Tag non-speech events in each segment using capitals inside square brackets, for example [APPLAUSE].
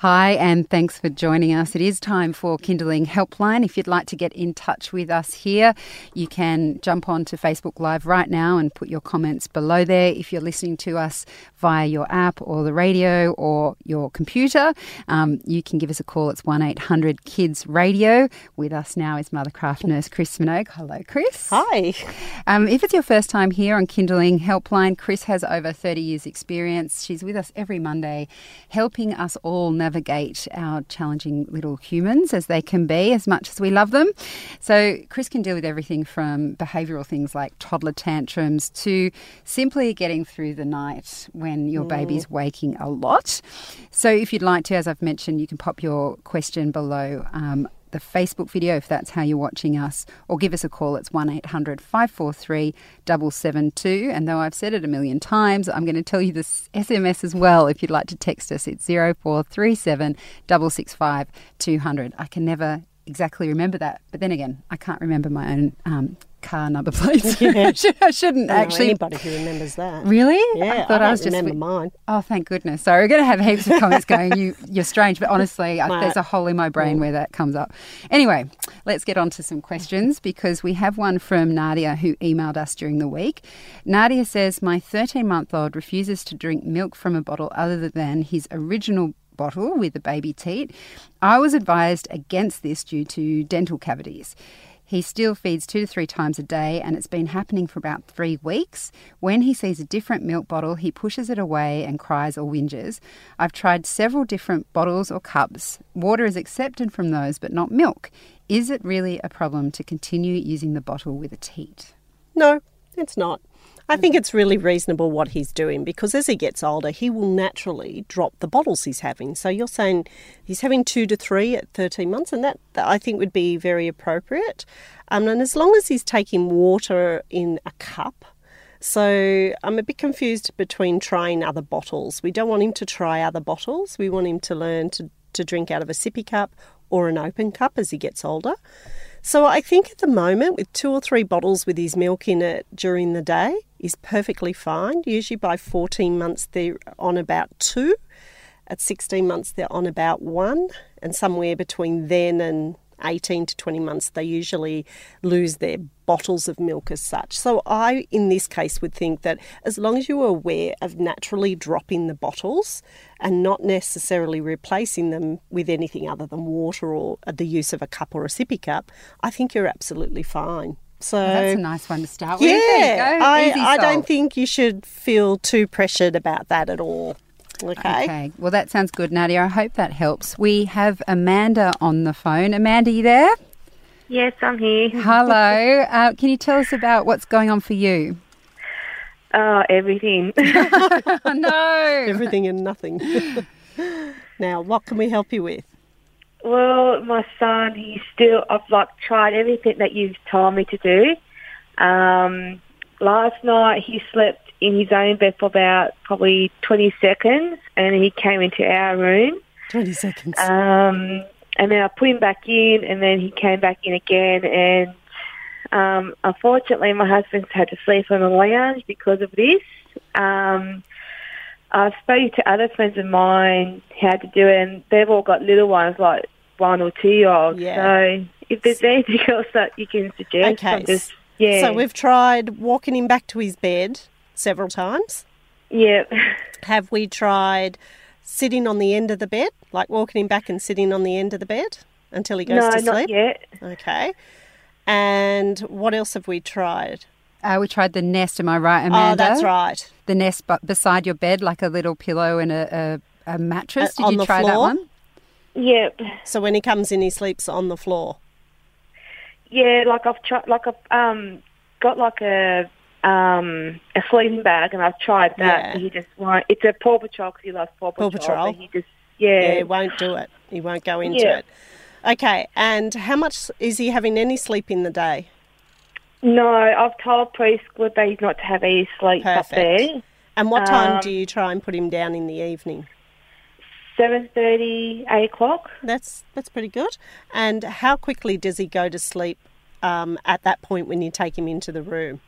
Hi, and thanks for joining us. It is time for Kinderling Helpline. If you'd like to get in touch with us here, you can jump on to Facebook Live right now and put your comments below there. If you're listening to us via your app or the radio or your computer, um, you can give us a call. It's 1 800 Kids Radio. With us now is Mothercraft nurse Chris Minogue. Hello, Chris. Hi. Um, if it's your first time here on Kinderling Helpline, Chris has over 30 years' experience. She's with us every Monday, helping us all navigate our challenging little humans as they can be, as much as we love them. So, Chris can deal with everything from behavioural things like toddler tantrums to simply getting through the night when your baby's waking a lot. So, if you'd like to, as I've mentioned, you can pop your question below. Um, the Facebook video if that's how you're watching us, or give us a call. It's 1 800 543 772. And though I've said it a million times, I'm going to tell you this SMS as well if you'd like to text us. It's 0437 665 200. I can never exactly remember that, but then again, I can't remember my own um, car number plates. [LAUGHS] Yeah. [LAUGHS] I, should, I shouldn't I actually. anybody who remembers that. Really? Yeah, I thought I, I, was just. remember mine. Oh, thank goodness. Sorry, we're going to have heaps of [LAUGHS] comments going, you, you're strange, but honestly, I, there's a hole in my brain mm. where that comes up. Anyway, let's get on to some questions because we have one from Nadia who emailed us during the week. Nadia says, My 13 month old refuses to drink milk from a bottle other than his original bottle with a baby teat. I was advised against this due to dental cavities. He still feeds two to three times a day, and it's been happening for about three weeks. When he sees a different milk bottle, he pushes it away and cries or whinges. I've tried several different bottles or cups. Water is accepted from those, but not milk. Is it really a problem to continue using the bottle with a teat? No, it's not. I think it's really reasonable what he's doing because as he gets older, he will naturally drop the bottles he's having. So you're saying he's having two to three at 13 months, and that, that I think would be very appropriate. Um, and as long as he's taking water in a cup, so I'm a bit confused between trying other bottles. We don't want him to try other bottles. We want him to learn to, to drink out of a sippy cup or an open cup as he gets older. So I think at the moment, with two or three bottles with his milk in it during the day, is perfectly fine. Usually by 14 months, they're on about two. At 16 months, they're on about one. And somewhere between then and 18 to 20 months, they usually lose their bottles of milk as such. So I, in this case, would think that as long as you are aware of naturally dropping the bottles and not necessarily replacing them with anything other than water or the use of a cup or a sippy cup, I think you're absolutely fine. So That's a nice one to start with. yeah, There you go. I, I don't think you should feel too pressured about that at all. Okay. Okay, well, that sounds good, Nadia. I hope that helps. We have Amanda on the phone. Amanda, you there? Yes, I'm here. [LAUGHS] Hello. Uh, can you tell us about what's going on for you? Oh, everything. [LAUGHS] [LAUGHS] No. Everything and nothing. now, what can we help you with? well, my son, he's still, I've like tried everything that you've told me to do. Um, last night he slept in his own bed for about probably 20 seconds and he came into our room. 20 seconds. Um, and then I put him back in and then he came back in again and um, unfortunately my husband's had to sleep on the lounge because of this. Um, I've spoken to other friends of mine how to do it and they've all got little ones like one or two year olds. Yeah. So if there's anything [LAUGHS] else that you can suggest, Okay, just, yeah. So we've tried walking him back to his bed several times. yeah. [LAUGHS] Have we tried sitting on the end of the bed, like walking him back and sitting on the end of the bed until he goes no, to not sleep? yet. Okay. And what else have we tried? Uh, we tried the nest, am I right, Amanda? Oh, that's right. The nest but beside your bed, like a little pillow and a, a, a mattress. Uh, Did on you the try that one? Yep. So when he comes in, he sleeps on the floor. Yeah, like I've tried, like I've um got like a um a sleeping bag, and I've tried that. Yeah. But he just won't. It's a Paw Patrol because he loves Paw Patrol. Paw Patrol. Patrol? But he just Yeah, yeah. he won't do it. He won't go into Yeah. it. Okay, and how much is he having any sleep in the day? No, I've told preschool that he's not to have any sleep up Perfect. there. And what time Um, do you try and put him down in the evening? Seven thirty, eight o'clock. That's that's pretty good. And how quickly does he go to sleep um, at that point when you take him into the room?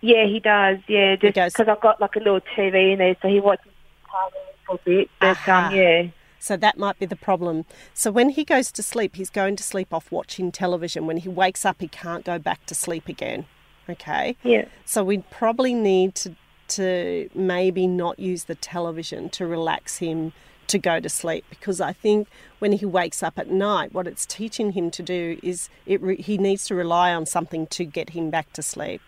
Yeah, he does. Yeah, just because I've got like a little TV in there, so he watches television a bit. But Aha. um, yeah, So that might be the problem. So when he goes to sleep, he's going to sleep off watching television. When he wakes up, he can't go back to sleep again. Okay. yeah, So we'd probably need to to maybe not use the television to relax him to go to sleep because I think when he wakes up at night, what it's teaching him to do is it re- he needs to rely on something to get him back to sleep.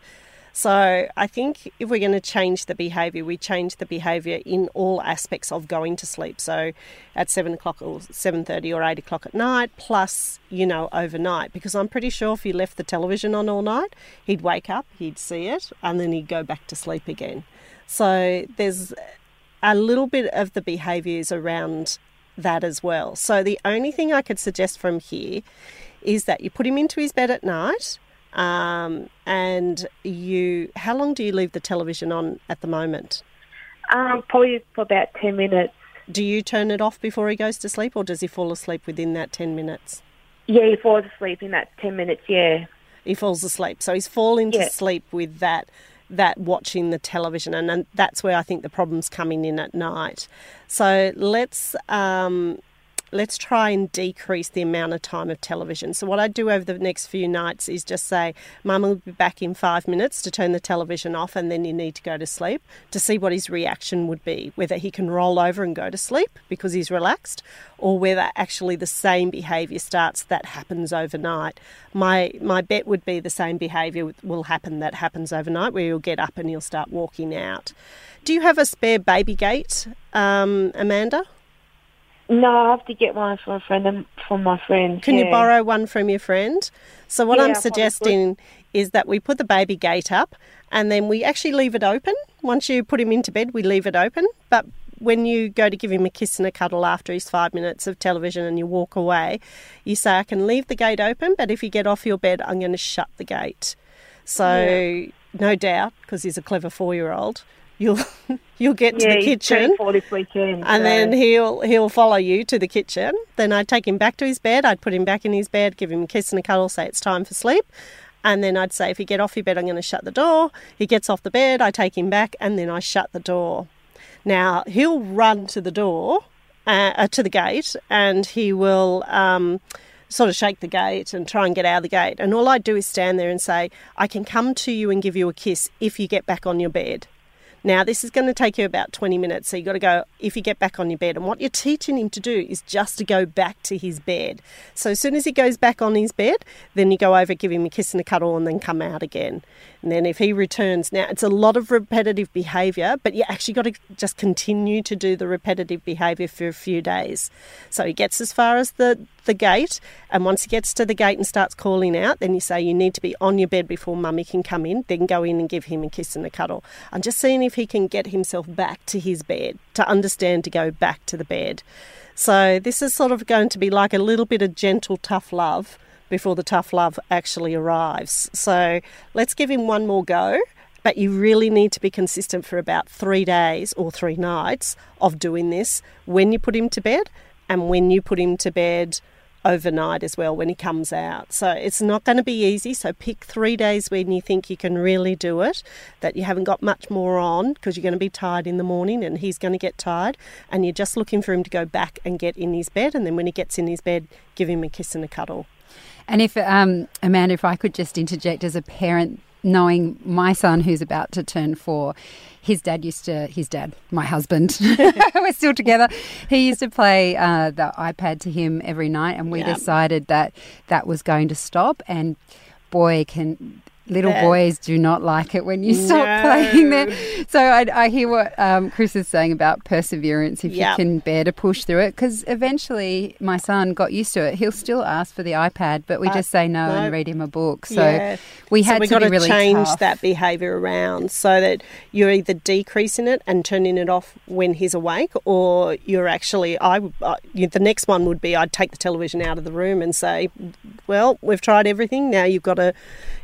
So I think if we're going to change the behaviour, we change the behaviour in all aspects of going to sleep. So at seven o'clock or seven thirty or eight o'clock at night, plus you know overnight, because I'm pretty sure if you left the television on all night, he'd wake up, he'd see it, and then he'd go back to sleep again. So there's a little bit of the behaviours around that as well. So the only thing I could suggest from here is that you put him into his bed at night um, and you how long do you leave the television on at the moment um, probably for about ten minutes. do you turn it off before he goes to sleep or does he fall asleep within that 10 minutes Yeah, he falls asleep in that ten minutes. Yeah, he falls asleep so he's falling to Yeah. sleep with that that watching the television and, and that's where i think the problem's coming in at night so let's um, let's try and decrease the amount of time of television. So, what I do over the next few nights is just say, Mum will be back in five minutes to turn the television off, and then you need to go to sleep to see what his reaction would be, whether he can roll over and go to sleep because he's relaxed, or whether actually the same behaviour starts that happens overnight. My, my bet would be the same behaviour will happen that happens overnight, where you'll get up and you'll start walking out. Do you have a spare baby gate, um, Amanda? No, I have to get one from a friend from my friend. Can you borrow one from your friend? So what Yeah, I'm suggesting is that we put the baby gate up and then we actually leave it open. Once you put him into bed, we leave it open. But when you go to give him a kiss and a cuddle after his five minutes of television and you walk away, you say, I can leave the gate open, but if you get off your bed, I'm going to shut the gate. So no doubt, because he's a clever four-year-old, you'll [LAUGHS] you'll get to the kitchen this weekend. and so- then he'll he'll follow you to the kitchen. Then I'd take him back to his bed. I'd put him back in his bed, give him a kiss and a cuddle, say it's time for sleep. And then I'd say, if you get off your bed, I'm going to shut the door. He gets off the bed, I take him back, and then I shut the door. Now he'll run to the door, uh, uh, to the gate, and he will um, sort of shake the gate and try and get out of the gate. And all I do is stand there and say, I can come to you and give you a kiss if you get back on your bed. Now, this is going to take you about 20 minutes, so you've got to go if you get back on your bed. And what you're teaching him to do is just to go back to his bed. So, as soon as he goes back on his bed, then you go over, give him a kiss and a cuddle, and then come out again. And then if he returns, now it's a lot of repetitive behaviour, but you actually got to just continue to do the repetitive behaviour for a few days. So, he gets as far as the, the gate, and once he gets to the gate and starts calling out, then you say you need to be on your bed before mummy can come in, then go in and give him a kiss and a cuddle. I'm just seeing if he can get himself back to his bed, to understand to go back to the bed. So this is sort of going to be like a little bit of gentle, tough love before the tough love actually arrives. So let's give him one more go. But you really need to be consistent for about three days or three nights of doing this when you put him to bed and when you put him to bed overnight as well when he comes out. So it's not going to be easy. So pick three days when you think you can really do it, that you haven't got much more on because you're going to be tired in the morning and he's going to get tired. And you're just looking for him to go back and get in his bed. And then when he gets in his bed, give him a kiss and a cuddle. And if, um, Amanda, if I could just interject as a parent, knowing my son who's about to turn four, his dad used to, his dad, my husband, [LAUGHS] we're still together. He used to play uh, the iPad to him every night, and we Yeah. decided that that was going to stop. And boy, can little that- boys do not like it when you stop No. playing there. So I, I hear what um, Chris is saying about perseverance if Yep. you can bear to push through it. Because eventually my son got used to it. He'll still ask for the iPad, but we Uh, just say no, no. and read him a book. So Yeah. we so had we to got to really change tough. that behaviour around so that you're either decreasing it and turning it off when he's awake, or you're actually. I uh, the next one would be I'd take the television out of the room and say, "Well, we've tried everything. Now you've got to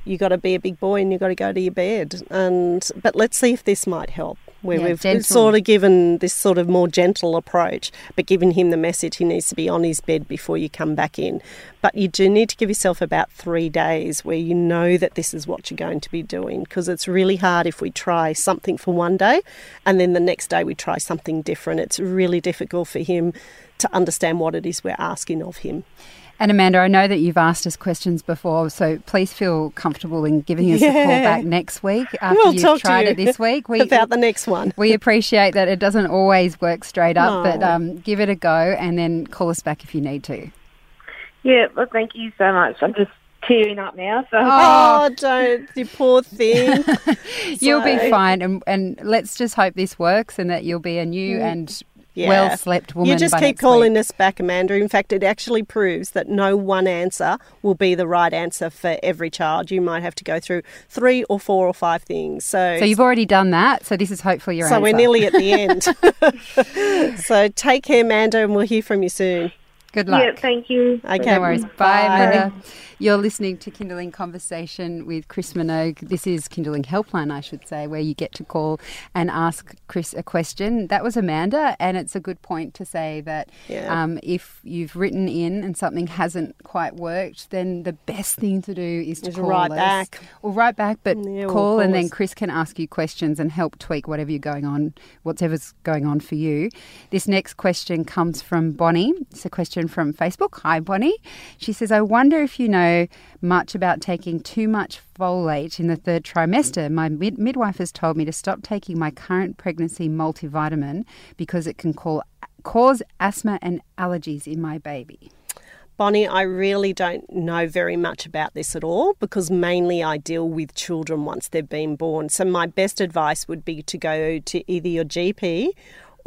you have got to be a big boy and you've got to go to your bed." And but let's see if this might help. Where Yeah, we've gentle. sort of given this sort of more gentle approach, but giving him the message he needs to be on his bed before you come back in. But you do need to give yourself about three days where you know that this is what you're going to be doing because it's really hard if we try something for one day and then the next day we try something different. It's really difficult for him to understand what it is we're asking of him. And Amanda, I know that you've asked us questions before, so please feel comfortable in giving us a call back next week after We'll you've tried you it this week. We, about the next one. we appreciate that it doesn't always work straight up, but um, give it a go and then call us back if you need to. Yeah, well, thank you so much. I'm just tearing up now. So Oh, don't, you poor thing. [LAUGHS] You'll be fine, and, and let's just hope this works and that you'll be a new and Yeah. well slept woman. You just keep calling week. us back, Amanda. In fact, it actually proves that no one answer will be the right answer for every child. You might have to go through three or four or five things. So, So you've already done that. So this is hopefully your so answer. we're nearly at the end. [LAUGHS] [LAUGHS] so take care, Amanda, and we'll hear from you soon. Good luck. yeah, thank you. Okay. No worries. Bye, Bye. Amanda. You're listening to Kinderling Conversation with Chris Minogue. This is Kinderling Helpline, I should say, where you get to call and ask Chris a question. That was Amanda, and it's a good point to say that Yeah. um, if you've written in and something hasn't quite worked, then the best thing to do is to Is call write us. back. Or write back, but Yeah, or call, and call then. Chris can ask you questions and help tweak whatever you're going on, whatever's going on for you. This next question comes from Bonnie. It's a question from Facebook. Hi, Bonnie. She says, I wonder if you know much about taking too much folate in the third trimester. My mid- midwife has told me to stop taking my current pregnancy multivitamin because it can call, cause asthma and allergies in my baby. Bonnie, I really don't know very much about this at all because mainly I deal with children once they've been born. So, my best advice would be to go to either your GP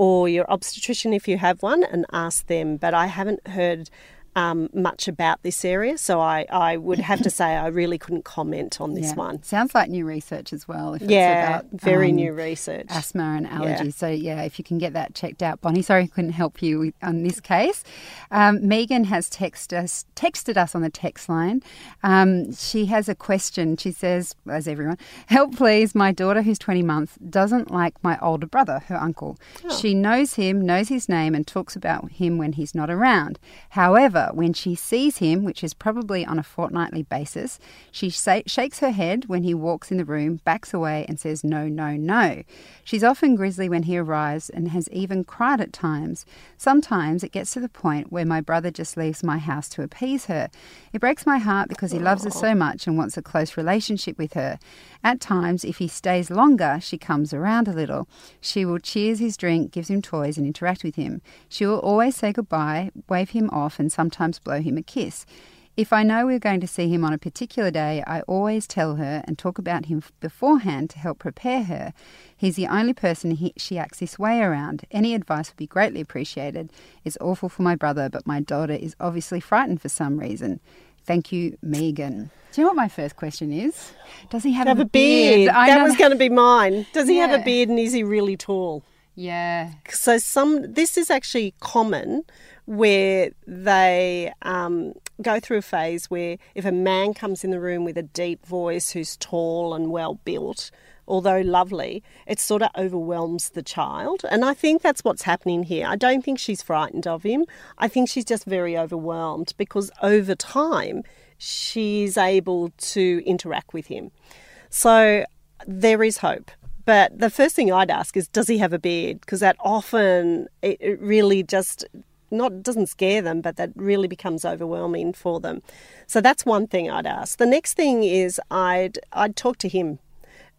or your obstetrician if you have one and ask them. But I haven't heard um, much about this area, so I, I would have to say I really couldn't comment on this Yeah. one. Sounds like new research as well. If Yeah, it's about, very um, new research. asthma and allergies. So yeah, if you can get that checked out, Bonnie. Sorry, I couldn't help you with, on this case. Um, Megan has texted us, texted us on the text line. Um, she has a question. She says, as everyone, help please. My daughter, who's 20 months, doesn't like my older brother, her uncle. She knows him, knows his name, and talks about him when he's not around. However, when she sees him, which is probably on a fortnightly basis, she shakes her head when he walks in the room, backs away, and says, No, no, no. She's often grisly when he arrives and has even cried at times. Sometimes it gets to the point where my brother just leaves my house to appease her. It breaks my heart because he loves her so much and wants a close relationship with her. At times, if he stays longer, she comes around a little. She will cheers his drink, gives him toys, and interact with him. She will always say goodbye, wave him off, and sometimes blow him a kiss. If I know we're going to see him on a particular day, I always tell her and talk about him beforehand to help prepare her. He's the only person he, she acts this way around. Any advice would be greatly appreciated. It's awful for my brother, but my daughter is obviously frightened for some reason. Thank you, Megan. Do you know what my first question is? Does he have, Have a beard. I that know was going to be mine. Does he have a beard and is he really tall? Yeah. So some this is actually common where they um, go through a phase where if a man comes in the room with a deep voice who's tall and well built, although lovely, it sort of overwhelms the child. And I think that's what's happening here. I don't think she's frightened of him. I think she's just very overwhelmed because over time she's able to interact with him. So there is hope. But the first thing I'd ask is, does he have a beard? Because that often it, really just not doesn't scare them, but that really becomes overwhelming for them. So that's one thing I'd ask. The next thing is I'd I'd talk to him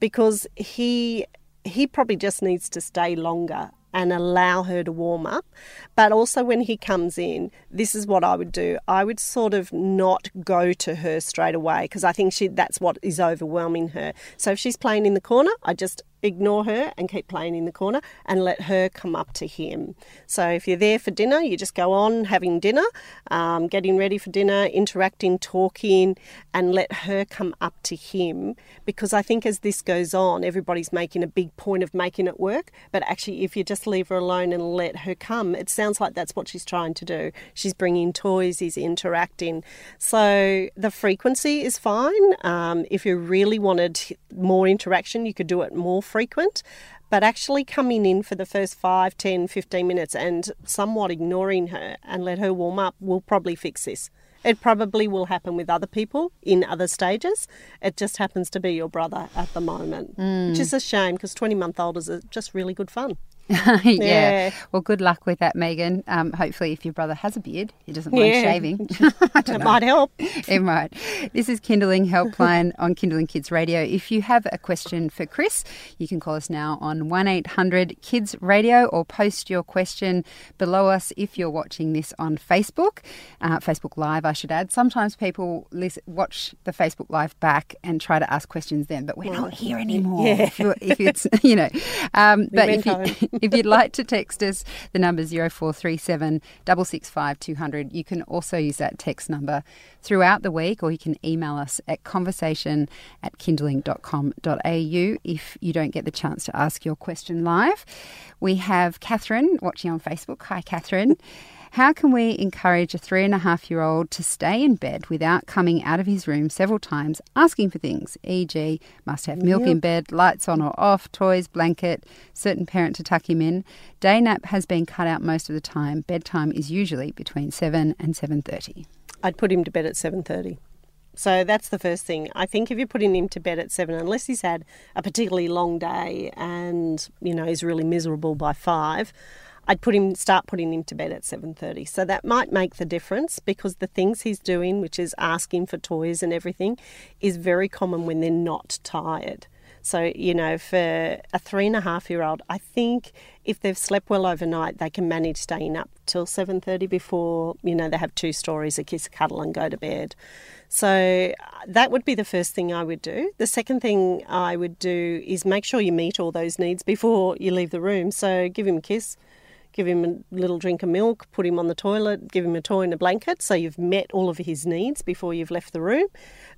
because he he probably just needs to stay longer and allow her to warm up. But also, when he comes in, this is what I would do. I would sort of not go to her straight away because I think she that's what is overwhelming her. So if she's playing in the corner, I just ignore her and keep playing in the corner and let her come up to him. So if you're there for dinner, you just go on having dinner, um, getting ready for dinner, interacting, talking, and let her come up to him. Because I think as this goes on, everybody's making a big point of making it work. But actually, if you just leave her alone and let her come, it sounds like that's what she's trying to do. She's bringing toys, he's interacting. So the frequency is fine. Um, if you really wanted more interaction, you could do it more frequent, but actually coming in for the first 5, 10, 15 minutes and somewhat ignoring her and let her warm up will probably fix this. It probably will happen with other people in other stages. It just happens to be your brother at the moment, mm. which is a shame because 20 month olds are just really good fun. [LAUGHS] yeah. yeah. Well, good luck with that, Megan. Um, hopefully, if your brother has a beard, he doesn't mind yeah. shaving. [LAUGHS] [LAUGHS] it might help. It might. This is Kinderling Helpline on Kinderling Kids Radio. If you have a question for Chris, you can call us now on 1 800 Kids Radio or post your question below us if you're watching this on Facebook, uh, Facebook Live, I should add. Sometimes people listen, watch the Facebook Live back and try to ask questions then, but we're not here anymore. Yeah. If, if it's, you know. Um, but if you, if you'd like to text us, the number is 0437 665 200. You can also use that text number throughout the week, or you can email us at conversation at kinderling.com.au if you don't get the chance to ask your question live. We have Catherine watching on Facebook. Hi, Catherine. How can we encourage a three and a half year old to stay in bed without coming out of his room several times asking for things, e.g., must have milk yep. in bed, lights on or off, toys, blanket, certain parent to tuck him in? Day nap has been cut out most of the time. Bedtime is usually between 7 and 7.30. I'd put him to bed at 7.30. So that's the first thing. I think if you're putting him to bed at seven, unless he's had a particularly long day and you know he's really miserable by five, I'd put him start putting him to bed at 7:30. So that might make the difference because the things he's doing, which is asking for toys and everything, is very common when they're not tired. So, you know, for a three and a half year old, I think if they've slept well overnight, they can manage staying up till 7.30 before, you know, they have two stories, a kiss, a cuddle and go to bed. So uh, that would be the first thing I would do. The second thing I would do is make sure you meet all those needs before you leave the room. So give him a kiss, give him a little drink of milk, put him on the toilet, give him a toy and a blanket. So you've met all of his needs before you've left the room.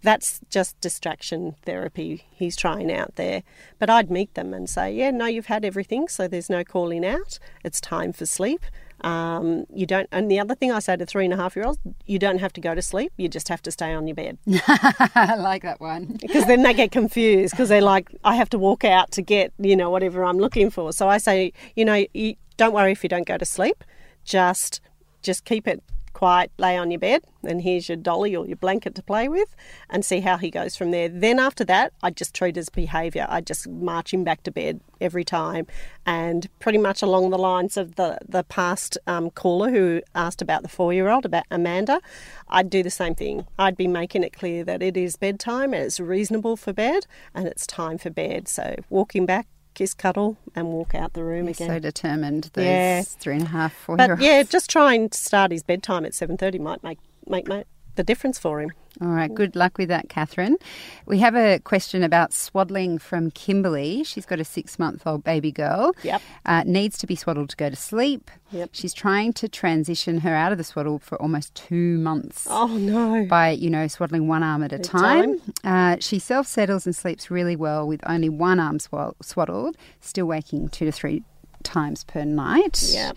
That's just distraction therapy he's trying out there. But I'd meet them and say, yeah, no, you've had everything, so there's no calling out. It's time for sleep. Um, you don't, and the other thing I say to three and a half year olds, you don't have to go to sleep. You just have to stay on your bed. [LAUGHS] I like that one [LAUGHS] because then they get confused because they're like, I have to walk out to get you know whatever I'm looking for. So I say, you know, you, don't worry if you don't go to sleep. Just just keep it quiet, lay on your bed, and here's your dolly or your blanket to play with, and see how he goes from there. Then after that, I just treat his behaviour. I just march him back to bed every time, and pretty much along the lines of the the past um, caller who asked about the four year old about Amanda, I'd do the same thing. I'd be making it clear that it is bedtime and it's reasonable for bed and it's time for bed. So walking back kiss, cuddle, and walk out the room You're again. So determined. Those yeah. three and a half, four but yeah, just trying to start his bedtime at seven thirty might make make the difference for him. All right, good luck with that, Catherine. We have a question about swaddling from Kimberly. She's got a six month old baby girl. Yep. Uh, needs to be swaddled to go to sleep. Yep. She's trying to transition her out of the swaddle for almost two months. Oh, no. By, you know, swaddling one arm at a, time. time. Uh, she self settles and sleeps really well with only one arm swaddled, still waking two to three times per night. Yeah.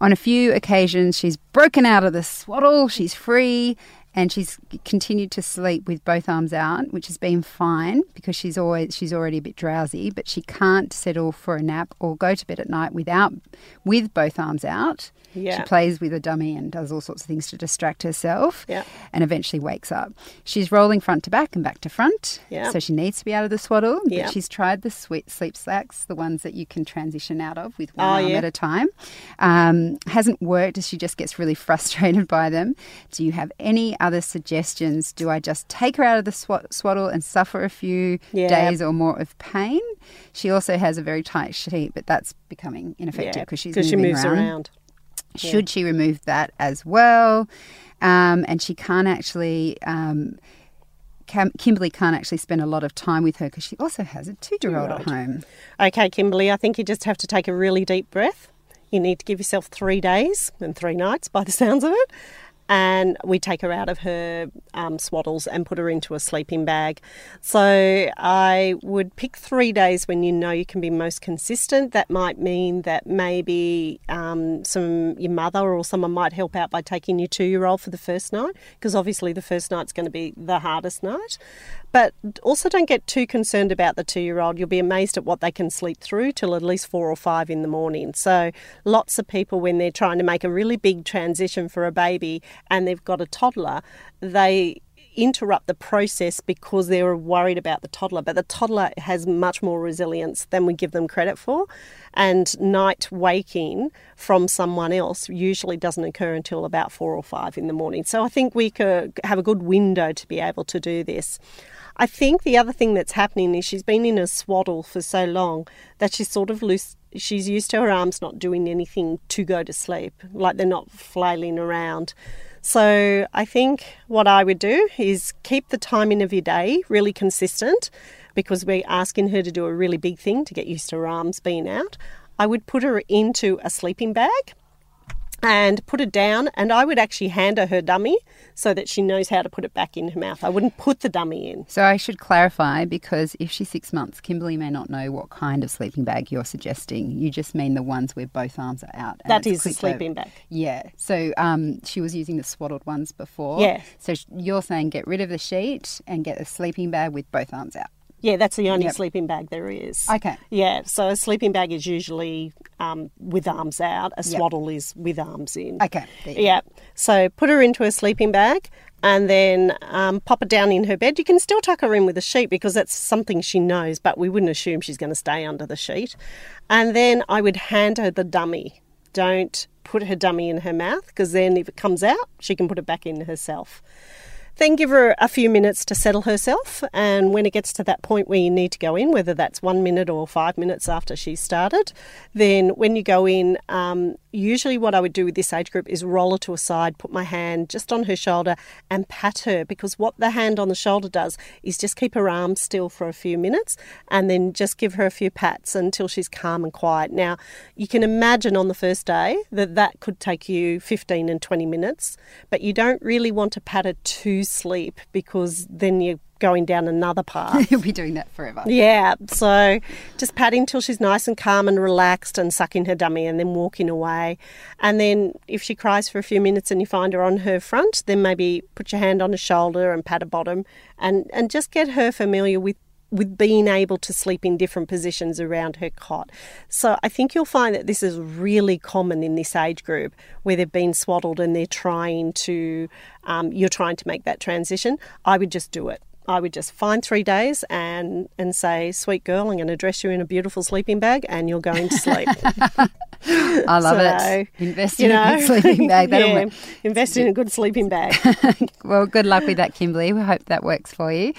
On a few occasions, she's broken out of the swaddle, she's free, and she's continued to sleep with both arms out, which has been fine because she's always she's already a bit drowsy, but she can't settle for a nap or go to bed at night without with both arms out. Yeah. She plays with a dummy and does all sorts of things to distract herself yeah. and eventually wakes up. She's rolling front to back and back to front. Yeah. So she needs to be out of the swaddle. Yeah. But she's tried the sweet sleep slacks, the ones that you can transition out of with one oh, arm yeah. at a time. Um, hasn't worked as she just gets really [LAUGHS] frustrated by them. Do you have any other suggestions? Do I just take her out of the swat- swaddle and suffer a few Yeah. days or more of pain? She also has a very tight sheet, but that's becoming ineffective because she's moving she moves around. around. Should she remove that as well? Um, and she can't actually. Um, Kimberly can't actually spend a lot of time with her because she also has a two-year-old at home. Okay, Kimberly, I think you just have to take a really deep breath. You need to give yourself three days and three nights by the sounds of it. And we take her out of her um, swaddles and put her into a sleeping bag. So I would pick three days when you know you can be most consistent. That might mean that maybe um, some your mother or someone might help out by taking your two year old for the first night, because obviously the first night's going to be the hardest night. But also don't get too concerned about the two year old. You'll be amazed at what they can sleep through till at least four or five in the morning. So lots of people, when they're trying to make a really big transition for a baby and they've got a toddler, they interrupt the process because they're worried about the toddler. But the toddler has much more resilience than we give them credit for. And night waking from someone else usually doesn't occur until about four or five in the morning. So I think we could have a good window to be able to do this. I think the other thing that's happening is she's been in a swaddle for so long that she's sort of loose. She's used to her arms not doing anything to go to sleep, like they're not flailing around. So I think what I would do is keep the timing of your day really consistent because we're asking her to do a really big thing to get used to her arms being out. I would put her into a sleeping bag and put it down and I would actually hand her her dummy so that she knows how to put it back in her mouth. I wouldn't put the dummy in. So I should clarify because if she's six months, Kimberly may not know what kind of sleeping bag you're suggesting. You just mean the ones where both arms are out. and That a sleeping over. bag. Yeah. So um, she was using the swaddled ones before. Yeah. So you're saying get rid of the sheet and get a sleeping bag with both arms out. Yeah, that's the only Yep. sleeping bag there is. Okay. Yeah, so a sleeping bag is usually um, with arms out. A Yep. swaddle is with arms in. Okay. there you go. Yeah. So put her into a sleeping bag and then um, pop her down in her bed. You can still tuck her in with a sheet because that's something she knows, but we wouldn't assume she's going to stay under the sheet. And then I would hand her the dummy. Don't put her dummy in her mouth because then if it comes out, she can put it back in herself. Then give her a few minutes to settle herself, and when it gets to that point where you need to go in, whether that's one minute or five minutes after she's started, then when you go in, um, usually what I would do with this age group is roll her to a side, put my hand just on her shoulder, and pat her because what the hand on the shoulder does is just keep her arm still for a few minutes and then just give her a few pats until she's calm and quiet. Now, you can imagine on the first day that that could take you 15 and 20 minutes, but you don't really want to pat her to sleep because then you're going down another path. [LAUGHS] You'll be doing that forever. Yeah, so just patting till she's nice and calm and relaxed and sucking her dummy and then walking away. And then if she cries for a few minutes and you find her on her front, then maybe put your hand on her shoulder and pat her bottom and, and just get her familiar with with being able to sleep in different positions around her cot. So I think you'll find that this is really common in this age group where they've been swaddled and they're trying to, um, you're trying to make that transition. I would just do it. I would just find three days and and say, "Sweet girl, I'm going to dress you in a beautiful sleeping bag, and you're going to sleep." [LAUGHS] I love So, it. Invest you in a good [LAUGHS] sleeping bag. That'll yeah, work. invest in a good sleeping bag. [LAUGHS] Well, good luck with that, Kimberly. We hope that works for you.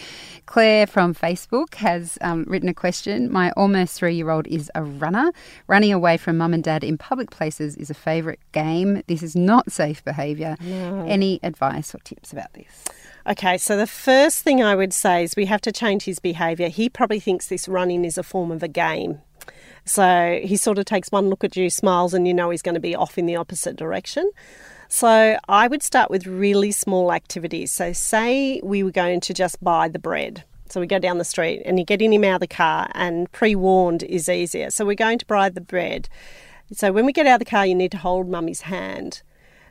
Claire from Facebook has um, written a question. My almost three year old is a runner. Running away from mum and dad in public places is a favourite game. This is not safe behaviour. Any advice or tips about this? Okay, so the first thing I would say is we have to change his behaviour. He probably thinks this running is a form of a game. So he sort of takes one look at you, smiles, and you know he's going to be off in the opposite direction. So I would start with really small activities. So, say we were going to just buy the bread. So we go down the street and you're getting him out of the car, and pre warned is easier. So we're going to buy the bread. So when we get out of the car, you need to hold mummy's hand.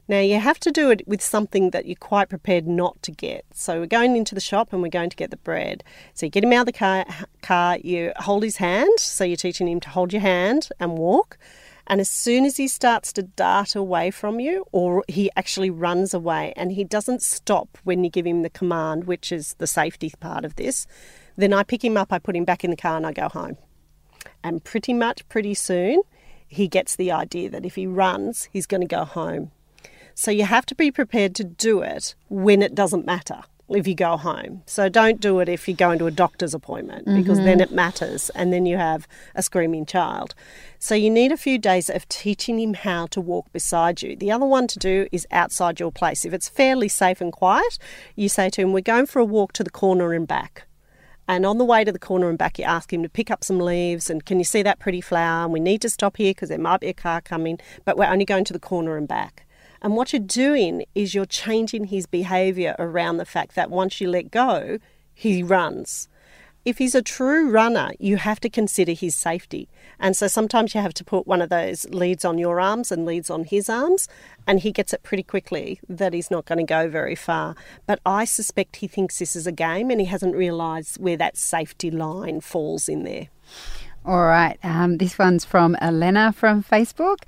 Now, you have to do it with something that you're quite prepared not to get. So, we're going into the shop and we're going to get the bread. So, you get him out of the car, car you hold his hand. So, you're teaching him to hold your hand and walk. And as soon as he starts to dart away from you, or he actually runs away and he doesn't stop when you give him the command, which is the safety part of this, then I pick him up, I put him back in the car, and I go home. And pretty much pretty soon, he gets the idea that if he runs, he's going to go home. So you have to be prepared to do it when it doesn't matter if you go home. So don't do it if you go into a doctor's appointment because then mm-hmm. it matters and then you have a screaming child. So you need a few days of teaching him how to walk beside you. The other one to do is outside your place. If it's fairly safe and quiet, you say to him, We're going for a walk to the corner and back. And on the way to the corner and back, you ask him to pick up some leaves and can you see that pretty flower? And we need to stop here because there might be a car coming, but we're only going to the corner and back. And what you're doing is you're changing his behaviour around the fact that once you let go, he runs. If he's a true runner, you have to consider his safety. And so sometimes you have to put one of those leads on your arms and leads on his arms, and he gets it pretty quickly that he's not going to go very far. But I suspect he thinks this is a game and he hasn't realised where that safety line falls in there. All right. Um, this one's from Elena from Facebook.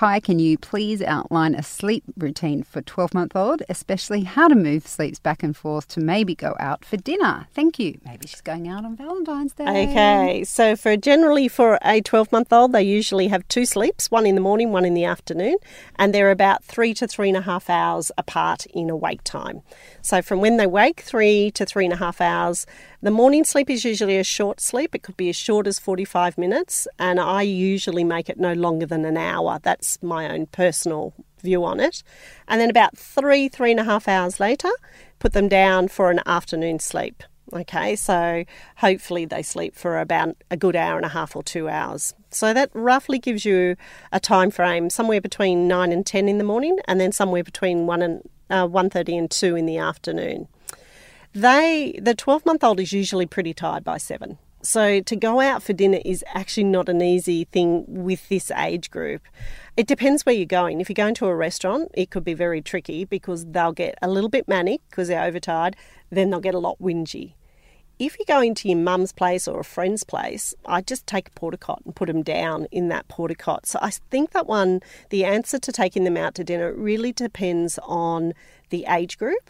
Hi, can you please outline a sleep routine for 12 month old, especially how to move sleeps back and forth to maybe go out for dinner? Thank you. Maybe she's going out on Valentine's Day. Okay, so for generally for a 12 month old, they usually have two sleeps, one in the morning, one in the afternoon, and they're about three to three and a half hours apart in awake time. So from when they wake, three to three and a half hours. The morning sleep is usually a short sleep. It could be as short as 45 minutes, and I usually make it no longer than an hour. That's my own personal view on it. And then about three, three and a half hours later, put them down for an afternoon sleep. Okay, so hopefully they sleep for about a good hour and a half or two hours. So that roughly gives you a time frame somewhere between nine and ten in the morning, and then somewhere between one and uh, one thirty and two in the afternoon. They the twelve month old is usually pretty tired by seven. So to go out for dinner is actually not an easy thing with this age group. It depends where you're going. If you're going to a restaurant, it could be very tricky because they'll get a little bit manic because they're overtired, then they'll get a lot whingy. If you're going to your mum's place or a friend's place, I just take a porta cot and put them down in that porta cot. So I think that one, the answer to taking them out to dinner really depends on the age group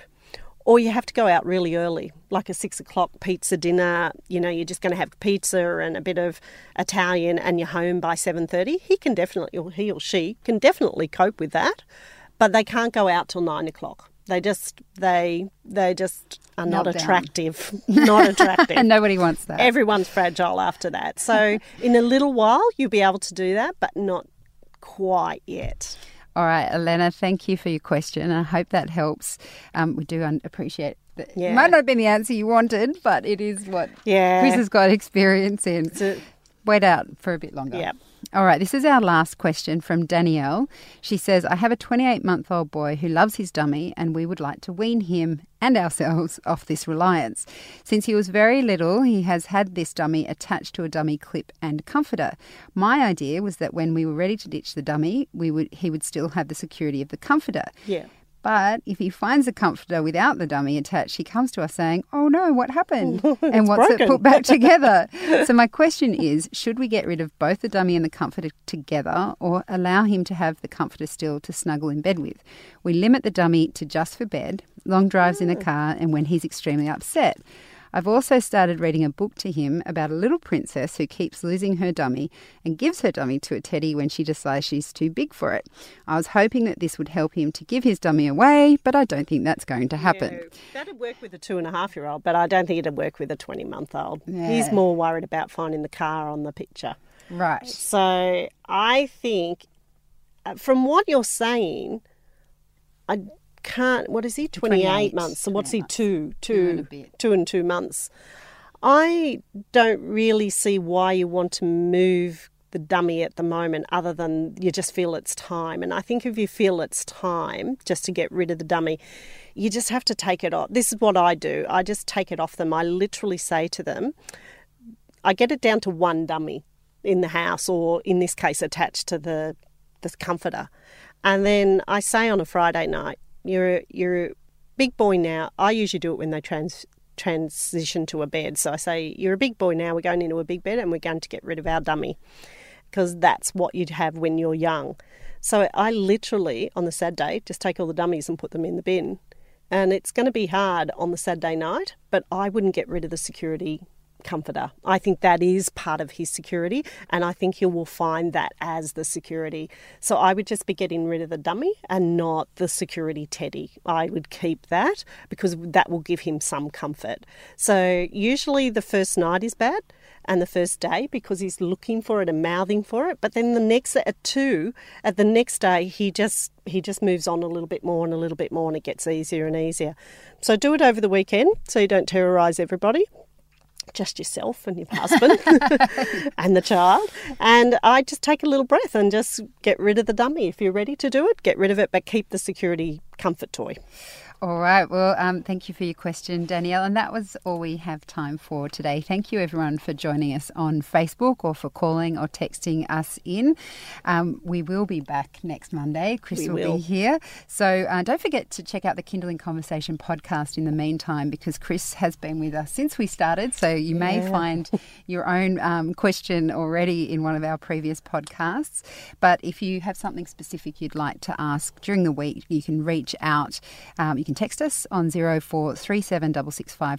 or you have to go out really early, like a six o'clock pizza dinner. You know, you're just going to have pizza and a bit of Italian, and you're home by seven thirty. He can definitely, or he or she can definitely cope with that, but they can't go out till nine o'clock. They just, they, they just are not Meltdown. attractive. [LAUGHS] not attractive. And [LAUGHS] nobody wants that. Everyone's fragile after that. So in a little while, you'll be able to do that, but not quite yet. All right, Elena, thank you for your question. I hope that helps. Um, we do appreciate that. It Yeah. might not have been the answer you wanted, but it is what Yeah. Chris has got experience in. So- Wait out for a bit longer. Yep. All right, this is our last question from Danielle. She says, I have a 28 month old boy who loves his dummy, and we would like to wean him and ourselves [LAUGHS] off this reliance. Since he was very little, he has had this dummy attached to a dummy clip and comforter. My idea was that when we were ready to ditch the dummy, we would he would still have the security of the comforter. Yeah. But if he finds a comforter without the dummy attached, he comes to us saying, Oh no, what happened? [LAUGHS] and what's it put back together? [LAUGHS] so, my question is should we get rid of both the dummy and the comforter together or allow him to have the comforter still to snuggle in bed with? We limit the dummy to just for bed, long drives in the ah. car, and when he's extremely upset. I've also started reading a book to him about a little princess who keeps losing her dummy and gives her dummy to a teddy when she decides she's too big for it. I was hoping that this would help him to give his dummy away, but I don't think that's going to happen. No, that'd work with a two and a half year old, but I don't think it'd work with a 20 month old. He's more worried about finding the car on the picture. Right. So I think, uh, from what you're saying, I can't. What is he? 28, 28, months. So what's he? 28 Two, Two and two, two and two months. I don't really see why you want to move the dummy at the moment, other than you just feel it's time. And I think if you feel it's time just to get rid of the dummy, you just have to take it off. This is what I do. I just take it off them. I literally say to them, I get it down to one dummy in the house, or in this case, attached to the the comforter, and then I say on a Friday night, "You're you're a big boy now." I usually do it when they trans transition to a bed. So I say, "You're a big boy now. We're going into a big bed, and we're going to get rid of our dummy." Because that's what you'd have when you're young. So I literally, on the sad day, just take all the dummies and put them in the bin. And it's going to be hard on the Saturday night, but I wouldn't get rid of the security comforter. I think that is part of his security, and I think he will find that as the security. So I would just be getting rid of the dummy and not the security teddy. I would keep that because that will give him some comfort. So usually the first night is bad and the first day because he's looking for it and mouthing for it. But then the next at two, at the next day, he just he just moves on a little bit more and a little bit more, and it gets easier and easier. So do it over the weekend so you don't terrorise everybody just yourself and your husband [LAUGHS] and the child. And I just take a little breath and just get rid of the dummy. If you're ready to do it, get rid of it, but keep the security comfort toy. All right. Well, um, thank you for your question, Danielle. And that was all we have time for today. Thank you, everyone, for joining us on Facebook or for calling or texting us in. Um, we will be back next Monday. Chris We will, will. be here. So uh, don't forget to check out the Kinderling Conversation podcast in the meantime because Chris has been with us since we started. So you may Yeah. find [LAUGHS] your own um, question already in one of our previous podcasts. But if you have something specific you'd like to ask during the week, you can reach out. Um, you can text us on 0437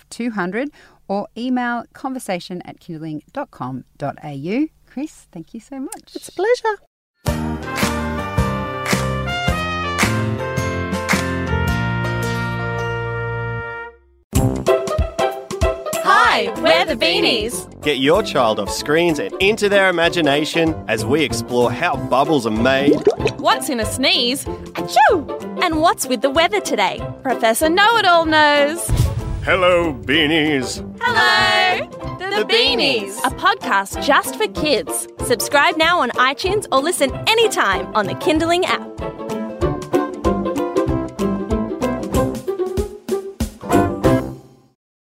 200 or email conversation at kinderling.com.au. Chris, thank you so much. It's a pleasure. Hi, we're the Beanies. Get your child off screens and into their imagination as we explore how bubbles are made, What's in a sneeze? Achoo! And what's with the weather today? Professor Know It All knows. Hello, beanies! Hello! The, Beanies, a podcast just for kids. Subscribe now on iTunes or listen anytime on the Kinderling app.